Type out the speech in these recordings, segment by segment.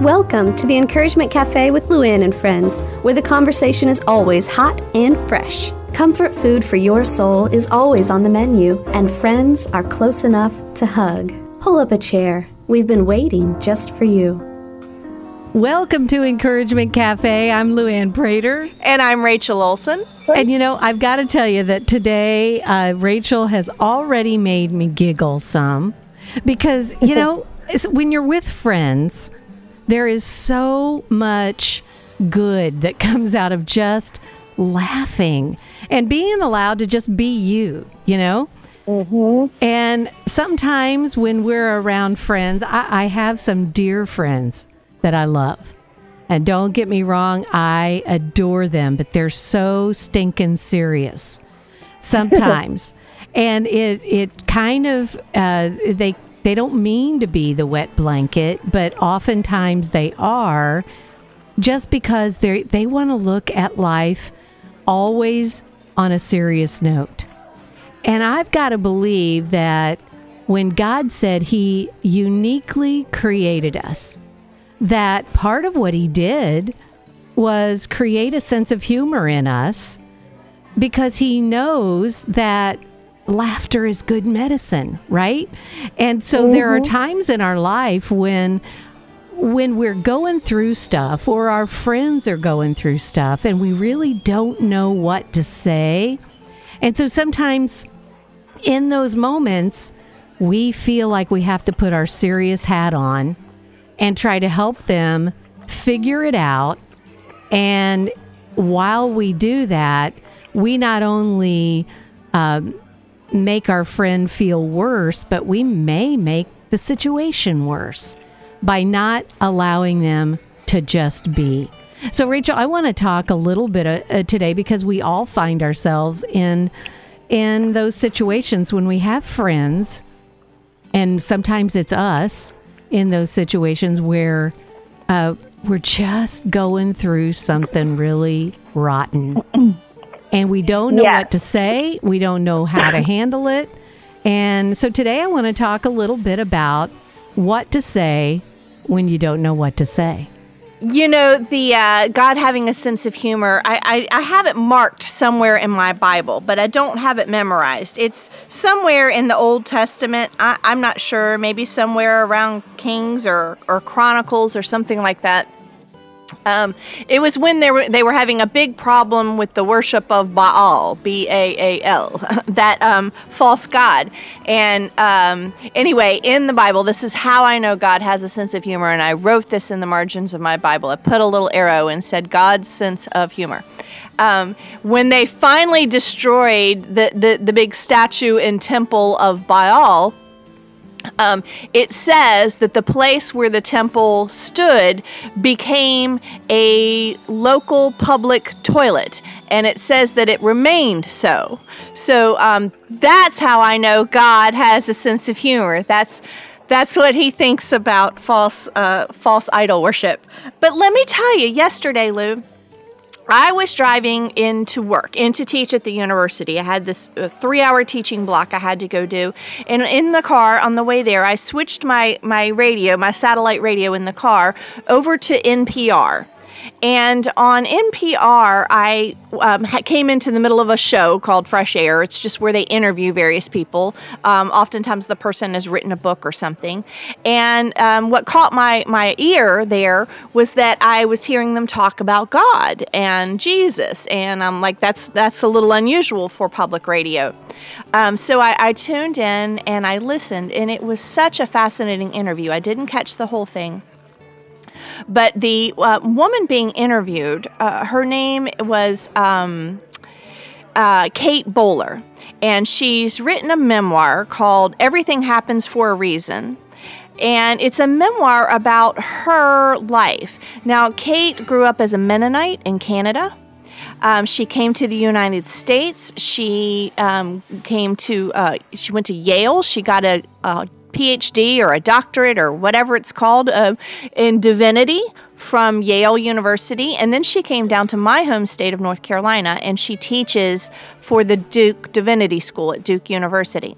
Welcome to the Encouragement Cafe with Luann and friends, where the conversation is always hot and fresh. Comfort food for your soul is always on the menu, and friends are close enough to hug. Pull up a chair. We've been waiting just for you. Welcome to Encouragement Cafe. I'm Luann Prater. And I'm Rachel Olsen. And you know, I've got to tell you that today uh, Rachel has already made me giggle some because, you know, when you're with friends, there is so much good that comes out of just laughing and being allowed to just be you, you know? Mm-hmm. And sometimes when we're around friends, I, I have some dear friends that I love. And don't get me wrong, I adore them, but they're so stinking serious sometimes. and it it kind of uh, they they don't mean to be the wet blanket, but oftentimes they are just because they they want to look at life always on a serious note. And I've got to believe that when God said he uniquely created us, that part of what he did was create a sense of humor in us because he knows that laughter is good medicine, right? And so mm-hmm. there are mm-hmm. times in our life when when we're going through stuff or our friends are going through stuff and we really don't know what to say. And so sometimes in those moments we feel like we have to put our serious hat on and try to help them figure it out. And while we do that, we not only um, make our friend feel worse, but we may make the situation worse by not allowing them to just be. So, Rachel, I want to talk a little bit uh, uh, today because we all find ourselves in in those situations when we have friends, and sometimes it's us in those situations where uh, we're just going through something really rotten. and we don't know what to say. We don't know how to handle it. And so today I want to talk a little bit about what to say when you don't know what to say. You know, the uh, God having a sense of humor, I, I, I, have it marked somewhere in my Bible, but I don't have it memorized. It's somewhere in the Old Testament. I, I'm not sure, maybe somewhere around Kings or, or Chronicles or something like that. Um, it was when they were they were having a big problem with the worship of Baal, B A A L, that um, false god. And um, anyway, in the Bible, this is how I know God has a sense of humor. And I wrote this in the margins of my Bible. I put a little arrow and said God's sense of humor. Um, when they finally destroyed the, the, the big statue and temple of Baal, um, it says that the place where the temple stood became a local public toilet, and it says that it remained so. So um, that's how I know God has a sense of humor. That's that's what he thinks about false uh, false idol worship. But let me tell you, yesterday, Lou. I was driving into work, in to teach at the university. I had this uh, three hour teaching block I had to go do. And in the car on the way there, I switched my, my radio, my satellite radio in the car, over to NPR. And on NPR, I um, came into the middle of a show called Fresh Air. It's just where they interview various people. Um, oftentimes, the person has written a book or something. And um, what caught my, my ear there was that I was hearing them talk about God and Jesus. And I'm like, that's, that's a little unusual for public radio. Um, so I, I tuned in and I listened, and it was such a fascinating interview. I didn't catch the whole thing. But the uh, woman being interviewed, uh, her name was um, uh, Kate Bowler, and she's written a memoir called Everything Happens for a Reason and it's a memoir about her life. Now, Kate grew up as a Mennonite in Canada. Um, she came to the United States. She um, came to. Uh, she went to Yale. She got a, a PhD or a doctorate or whatever it's called uh, in divinity from Yale University. And then she came down to my home state of North Carolina and she teaches for the Duke Divinity School at Duke University.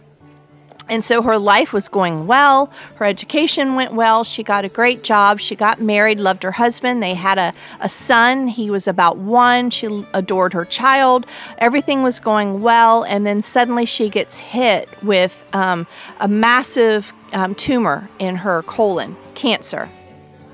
And so her life was going well. Her education went well. She got a great job. She got married, loved her husband. They had a, a son. He was about one. She adored her child. Everything was going well. And then suddenly she gets hit with um, a massive um, tumor in her colon, cancer.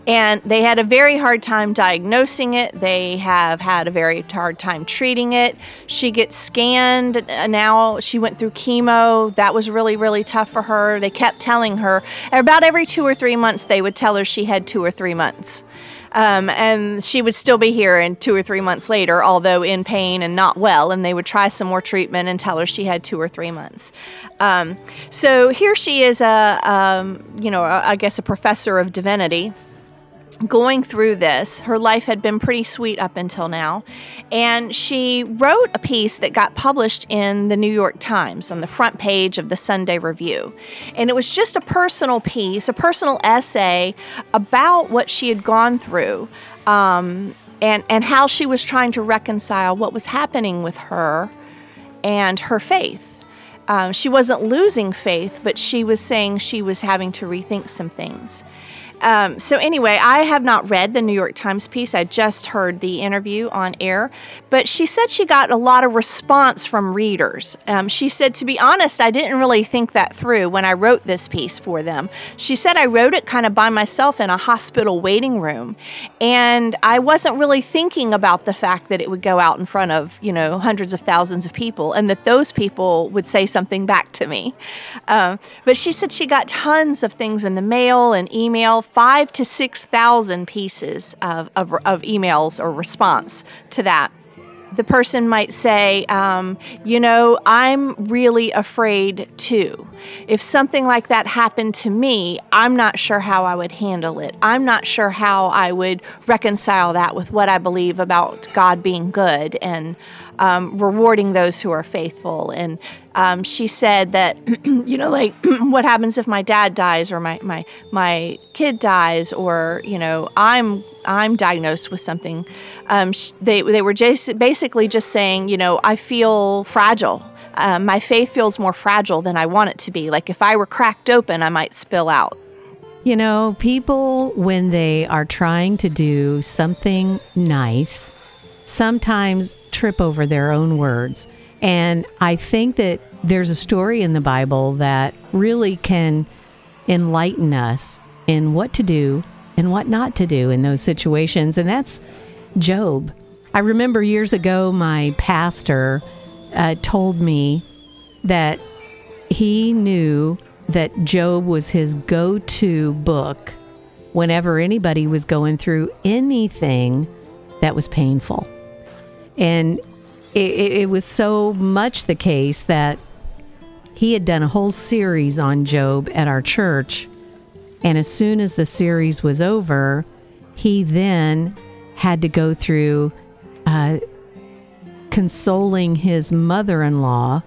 And they had a very hard time diagnosing it. They have had a very hard time treating it. She gets scanned. uh, Now she went through chemo. That was really, really tough for her. They kept telling her, about every two or three months, they would tell her she had two or three months. Um, and she would still be here in two or three months later, although in pain and not well. And they would try some more treatment and tell her she had two or three months. Um, so here she is, a um, you know, a, I guess a professor of divinity going through this. Her life had been pretty sweet up until now. And she wrote a piece that got published in the New York Times on the front page of the Sunday Review. And it was just a personal piece, a personal essay about what she had gone through. Um, and, and how she was trying to reconcile what was happening with her and her faith. Um, she wasn't losing faith, but she was saying she was having to rethink some things. Um, so, anyway, I have not read the New York Times piece. I just heard the interview on air. But she said she got a lot of response from readers. Um, she said, to be honest, I didn't really think that through when I wrote this piece for them. She said, I wrote it kind of by myself in a hospital waiting room. And I wasn't really thinking about the fact that it would go out in front of, you know, hundreds of thousands of people and that those people would say something back to me. Um, but she said she got tons of things in the mail and email five to 6,000 pieces of, of, of emails or response to that the person might say, um, you know, I'm really afraid too. If something like that happened to me, I'm not sure how I would handle it. I'm not sure how I would reconcile that with what I believe about God being good and um, rewarding those who are faithful. And um, she said that, you know, like, what happens if my dad dies or my, my, my kid dies or, you know, I'm I'm diagnosed with something. Um, they they were just basically just saying, you know, I feel fragile. Um, my faith feels more fragile than I want it to be. Like if I were cracked open, I might spill out. You know, people, when they are trying to do something nice, sometimes trip over their own words. And I think that there's a story in the Bible that really can enlighten us in what to do and what not to do in those situations. And that's Job. I remember years ago, my pastor uh, told me that he knew that Job was his go to book whenever anybody was going through anything that was painful. And it, it, it was so much the case that he had done a whole series on Job at our church. And as soon as the series was over, he then had to go through uh, consoling his mother in law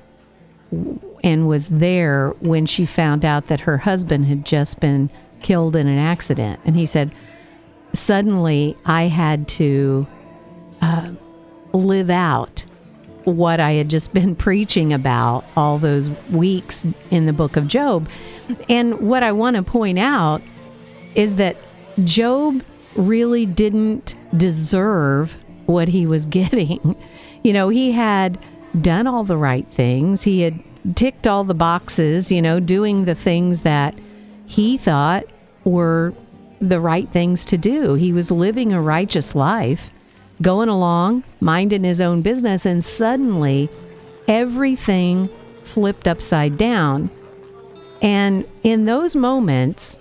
and was there when she found out that her husband had just been killed in an accident. And he said, Suddenly I had to uh, live out what I had just been preaching about all those weeks in the book of Job. And what I want to point out is that Job really didn't deserve what he was getting. You know, he had done all the right things, he had ticked all the boxes, you know, doing the things that he thought were the right things to do. He was living a righteous life, going along, minding his own business, and suddenly everything flipped upside down. And in those moments,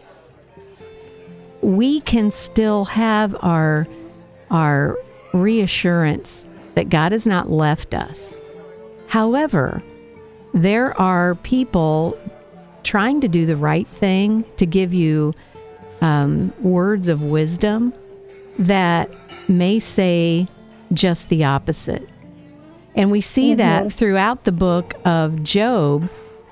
we can still have our our reassurance that God has not left us. However, there are people trying to do the right thing to give you um, words of wisdom that may say just the opposite. And we see that throughout the book of Job.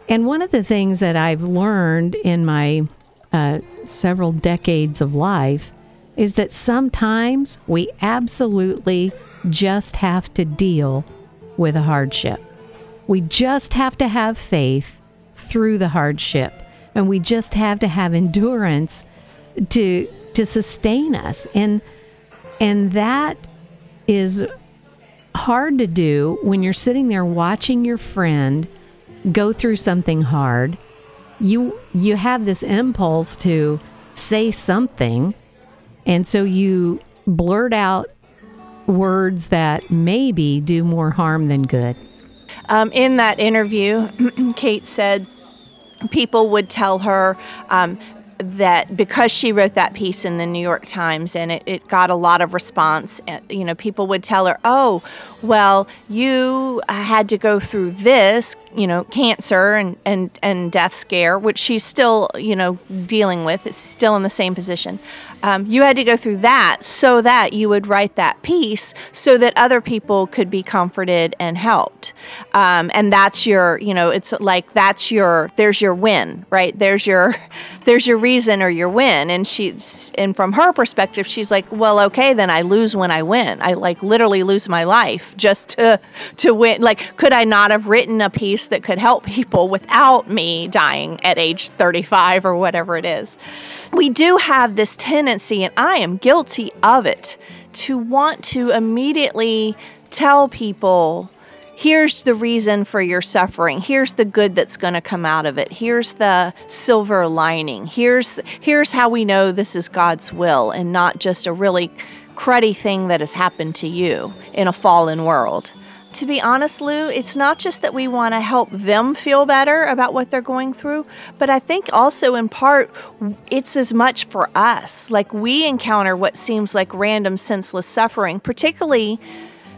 And one of the things that I've learned in my uh, several decades of life is that sometimes we absolutely just have to deal with a hardship. We just have to have faith through the hardship. And we just have to have endurance to to sustain us. And and that is hard to do when you're sitting there watching your friend go through something hard. You you have this impulse to say something and so you blurt out words that maybe do more harm than good. Um, in that interview, Kate said people would tell her um, that because she wrote that piece in the New York Times and it, it got a lot of response, eh, you know, people would tell her, oh, well, you had to go through this, you know, cancer and, and, and death scare, which she's still, you know, dealing with. It's still in the same position. Um, you had to go through that so that you would write that piece so that other people could be comforted and helped. Um, and that's your, you know, it's like that's your, there's your win, right? There's your, there's your reason or your win. And she's, and from her perspective, she's like, well, okay, then I lose when I win. I like literally lose my life just to to win. Like, could I not have written a piece that could help people without me dying at age 35 or whatever it is? We do have this tendency, and I am guilty of it, to want to immediately tell people here's the reason for your suffering here's the good that's going to come out of it here's the silver lining here's here's how we know this is god's will and not just a really cruddy thing that has happened to you in a fallen world. To be honest, Lou, it's not just that we want to help them feel better about what they're going through, but I think also in part it's as much for us. Like we encounter what seems like random senseless suffering, particularly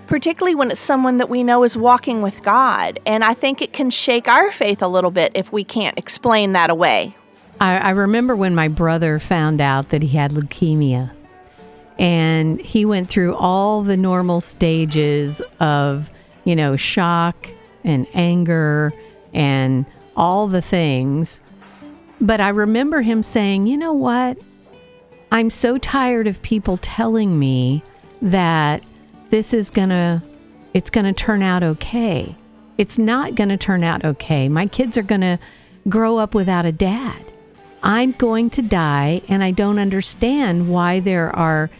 particularly when it's someone that we know is walking with God. And I think it can shake our faith a little bit if we can't explain that away. I, I remember when my brother found out that he had leukemia and he went through all the normal stages of you know shock and anger and all the things. But i remember him saying you know what? I'm so tired of people telling me that this is gonna it's gonna turn out okay. It's not gonna turn out okay. My kids are gonna grow up without a dad. I'm going to die and i don't understand why there are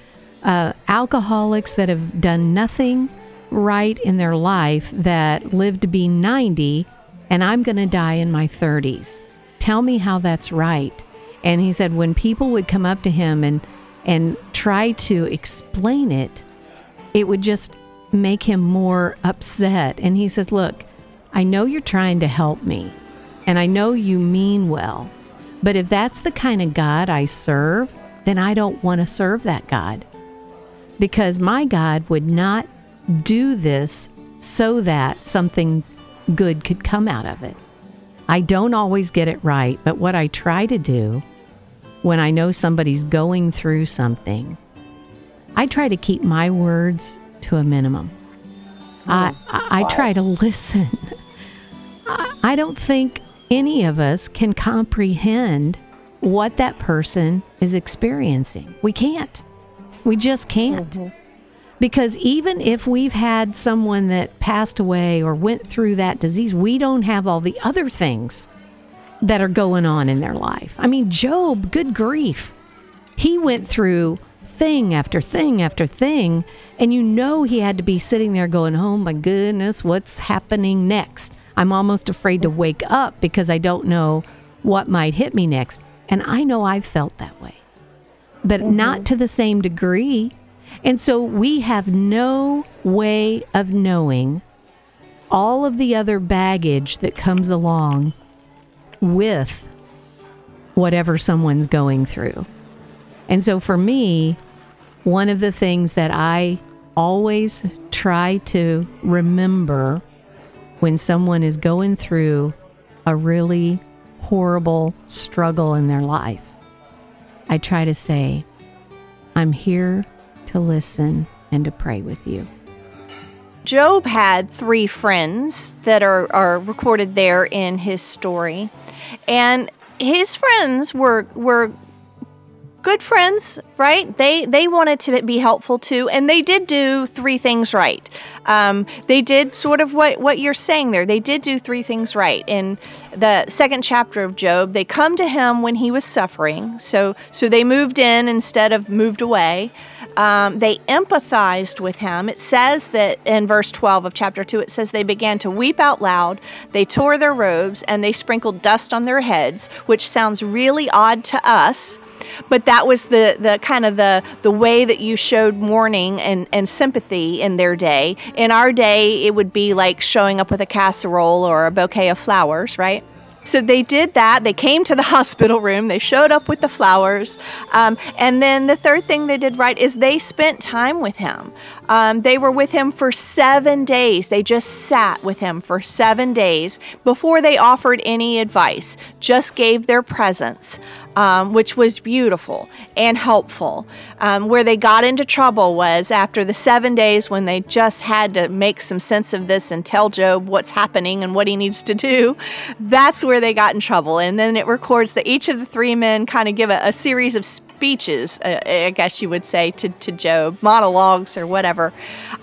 uh, alcoholics that have done nothing right in their life that live to be 90 and I'm going to die in my 30s. Tell me how that's right. And he said when people would come up to him and and try to explain it, it would just make him more upset. And he says, "Look, I know you're trying to help me, and I know you mean well. But if that's the kind of God I serve, then I don't want to serve that God because my God would not do this so that something good could come out of it. I don't always get it right, but what I try to do when I know somebody's going through something, I try to keep my words to a minimum. Oh, I, I, I try to listen. I, I don't think any of us can comprehend what that person is experiencing. We can't. We just can't. Mm-hmm. Because even if we've had someone that passed away or went through that disease, we don't have all the other things that are going on in their life. I mean, Job, good grief. He went through thing after thing after thing, and you know he had to be sitting there going, Oh my goodness, what's happening next? I'm almost afraid to wake up because I don't know what might hit me next. And I know I've felt that way but mm-hmm. not to the same degree. And so we have no way of knowing all of the other baggage that comes along with whatever someone's going through. And so for me, one of the things that I always try to remember when someone is going through a really horrible struggle in their life I try to say, I'm here to listen and to pray with you. Job had three friends that are, are recorded there in his story. And his friends were were good friends, right? They they wanted to be helpful too, and they did do three things right. Um, they did sort of what what you're saying there. They did do three things right. In the second chapter of Job, they come to him when he was suffering. So so they moved in instead of moved away. Um, they empathized with him. It says that in verse 12 of chapter 2, it says they began to weep out loud, they tore their robes, and they sprinkled dust on their heads, which sounds really odd to us but that was the, the kind of the, the way that you showed mourning and, and sympathy in their day. In our day, it would be like showing up with a casserole or a bouquet of flowers, right? So they did that. They came to the hospital room. They showed up with the flowers. Um, and then the third thing they did right is they spent time with him. Um, they were with him for seven days. They just sat with him for seven days before they offered any advice, just gave their presence um, which was beautiful and helpful. Um, where they got into trouble was after the seven days when they just had to make some sense of this and tell Job what's happening and what he needs to do. That's where they got in trouble. And then it records that each of the three men kind of give a, a series of speeches, uh, I guess you would say, to, to Job, monologues or whatever,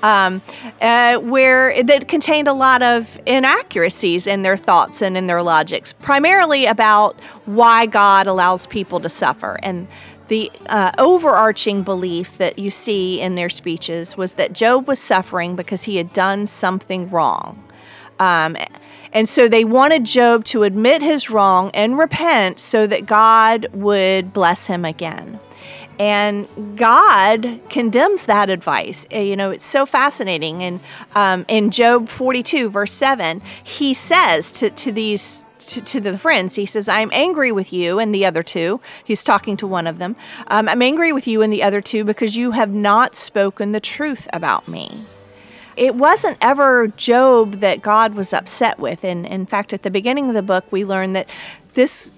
um, uh, where that contained a lot of inaccuracies in their thoughts and in their logics, primarily about why God allows people to suffer. And the uh, overarching belief that you see in their speeches was that Job was suffering because he had done something wrong. Um, and so they wanted Job to admit his wrong and repent so that God would bless him again. And God condemns that advice. Uh, you know, it's so fascinating. And um, in Job 42, verse 7, he says to, to these to, to, the friends. He says, I'm angry with you and the other two. He's talking to one of them. Um, I'm angry with you and the other two because you have not spoken the truth about me. It wasn't ever Job that God was upset with. And in fact, at the beginning of the book, we learn that this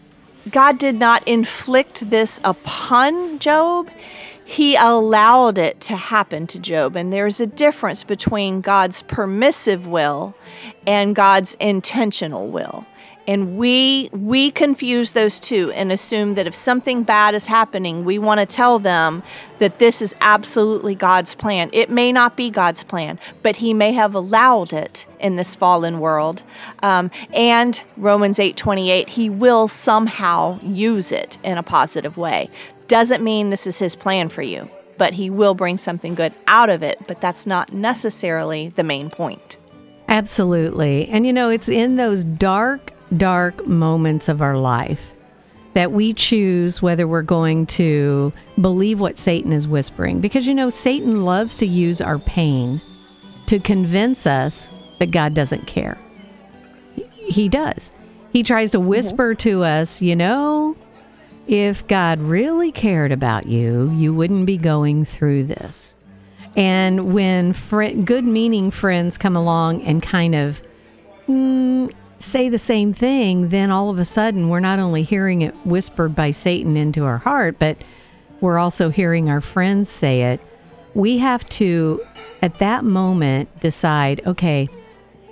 God did not inflict this upon Job. He allowed it to happen to Job. And there's a difference between God's permissive will and God's intentional will and we we confuse those two and assume that if something bad is happening we want to tell them that this is absolutely god's plan. It may not be god's plan but he may have allowed it in this fallen world. Um, and romans 8 28 he will somehow use it in a positive way. Doesn't mean this is his plan for you but he will bring something good out of it but that's not necessarily the main point. Absolutely. And you know, it's in those dark dark moments of our life that we choose whether we're going to believe what Satan is whispering. Because, you know, Satan loves to use our pain to convince us that God doesn't care. He does. He tries to whisper mm-hmm. to us, you know, if God really cared about you, you wouldn't be going through this. And when fr- good meaning friends come along and kind of mm, say the same thing, then all of a sudden we're not only hearing it whispered by Satan into our heart, but we're also hearing our friends say it. We have to, at that moment, decide okay,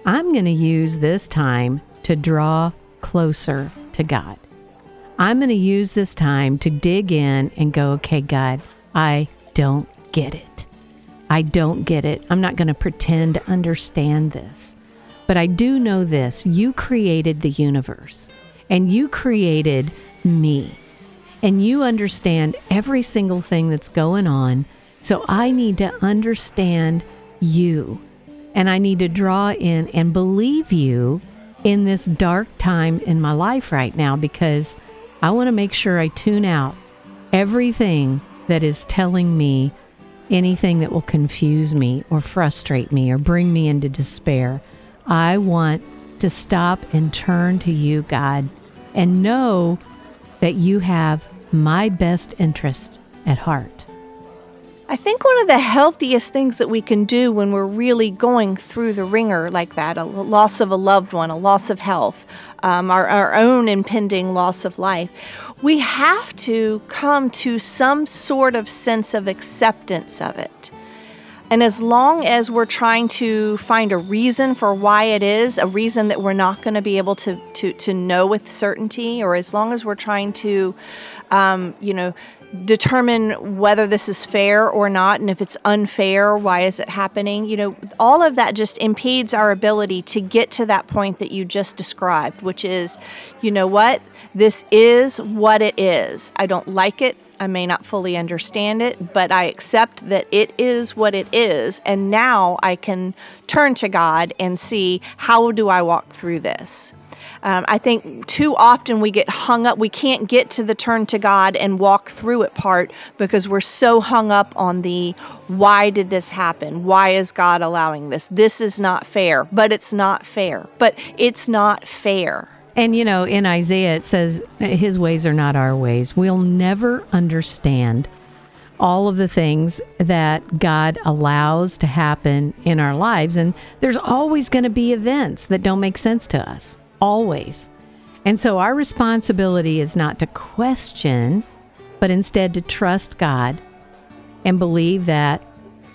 I'm going to use this time to draw closer to God. I'm going to use this time to dig in and go, okay, God, I don't get it. I don't get it. I'm not going to pretend to understand this. But I do know this you created the universe and you created me. And you understand every single thing that's going on. So I need to understand you. And I need to draw in and believe you in this dark time in my life right now because I want to make sure I tune out everything that is telling me anything that will confuse me or frustrate me or bring me into despair. I want to stop and turn to you, God, and know that you have my best interest at heart. I think one of the healthiest things that we can do when we're really going through the wringer like that a loss of a loved one, a loss of health, um, our, our own impending loss of life we have to come to some sort of sense of acceptance of it. And as long as we're trying to find a reason for why it is, a reason that we're not going to be able to, to, to know with certainty, or as long as we're trying to, um, you know, determine whether this is fair or not. And if it's unfair, why is it happening? You know, all of that just impedes our ability to get to that point that you just described, which is, you know what? This is what it is. I don't like it. I may not fully understand it, but I accept that it is what it is. And now I can turn to God and see how do I walk through this. Um, I think too often we get hung up. We can't get to the turn to God and walk through it part because we're so hung up on the why did this happen? Why is God allowing this? This is not fair, but it's not fair. But it's not fair. And you know, in Isaiah, it says, His ways are not our ways. We'll never understand all of the things that God allows to happen in our lives. And there's always going to be events that don't make sense to us always. And so our responsibility is not to question, but instead to trust God and believe that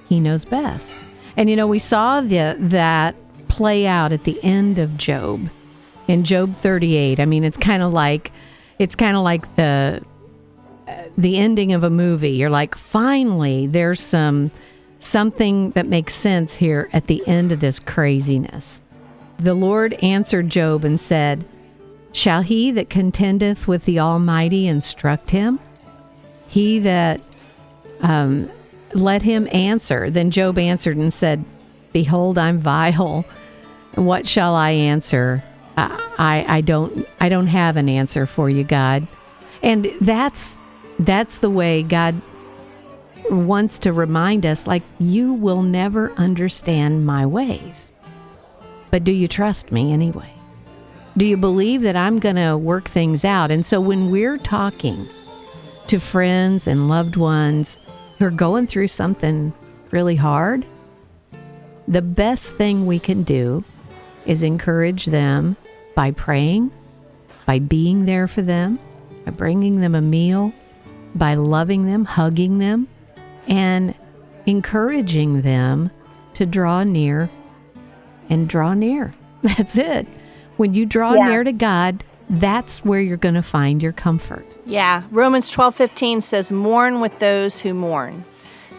He knows best. And you know, we saw the, that play out at the end of Job in Job 38. I mean, it's kind of like it's kind of like the the ending of a movie. You're like, finally, there's some something that makes sense here at the end of this craziness. The Lord answered Job and said, Shall he that contendeth with the Almighty instruct him? He that um, let him answer. Then Job answered and said, Behold, I'm vile. What shall I answer? I, I don't I don't have an answer for you, God. And that's that's the way God wants to remind us like you will never understand my ways. But do you trust me anyway? Do you believe that I'm going to work things out? And so when we're talking to friends and loved ones who are going through something really hard, the best thing we can do is encourage them by praying, by being there for them, by bringing them a meal, by loving them, hugging them, and encouraging them to draw near and draw near. That's it. When you draw yeah. near to God, that's where you're going to find your comfort. Yeah. Romans 12:15 says mourn with those who mourn.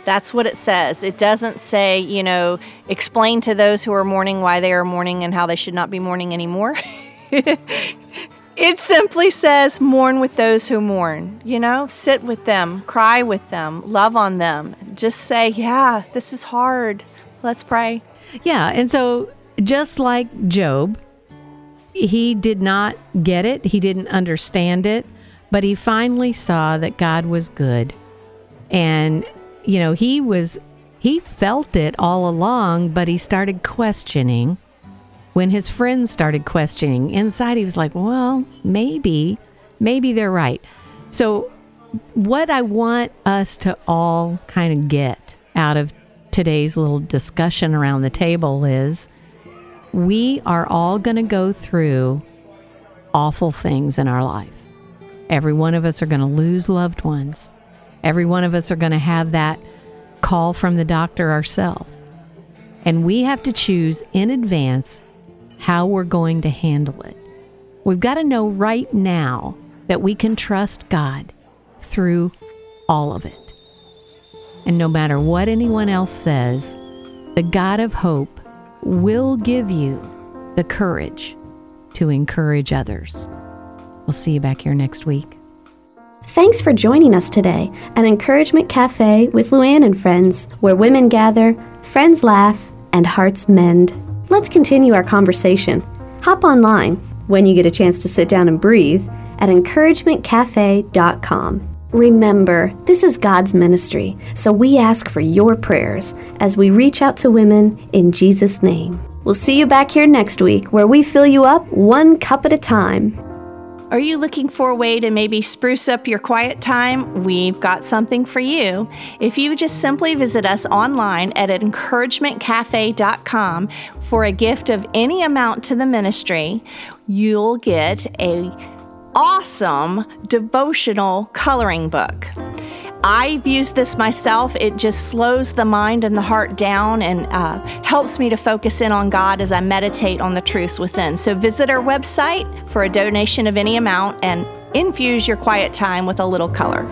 That's what it says. It doesn't say, you know, explain to those who are mourning why they are mourning and how they should not be mourning anymore. it simply says mourn with those who mourn. You know, sit with them, cry with them, love on them. Just say, yeah, this is hard. Let's pray. Yeah. And so just like Job, he did not get it, he didn't understand it, but he finally saw that God was good. And, you know, he was, he felt it all along, but he started questioning. When his friends started questioning, inside he was like, well, maybe, maybe they're right. So, what I want us to all kind of get out of today's little discussion around the table is we are all going to go through awful things in our life. Every one of us are going to lose loved ones. Every one of us are going to have that call from the doctor ourselves. And we have to choose in advance how we're going to handle it. We've got to know right now that we can trust God through all of it. And no matter what anyone else says, the God of hope will give you the courage to encourage others. We'll see you back here next week. Thanks for joining us today at Encouragement Cafe with Luann and friends, where women gather, friends laugh, and hearts mend. Let's continue our conversation. Hop online when you get a chance to sit down and breathe at encouragementcafe.com. Remember, this is God's ministry, so we ask for your prayers as we reach out to women in Jesus' name. We'll see you back here next week where we fill you up one cup at a time. Are you looking for a way to maybe spruce up your quiet time? We've got something for you. If you just simply visit us online at encouragementcafe.com for a gift of any amount to the ministry, you'll get a awesome devotional coloring book. I've used this myself. It just slows the mind and the heart down and uh, helps me to focus in on God as I meditate on the truths within. So visit our website for a donation of any amount and infuse your quiet time with a little color.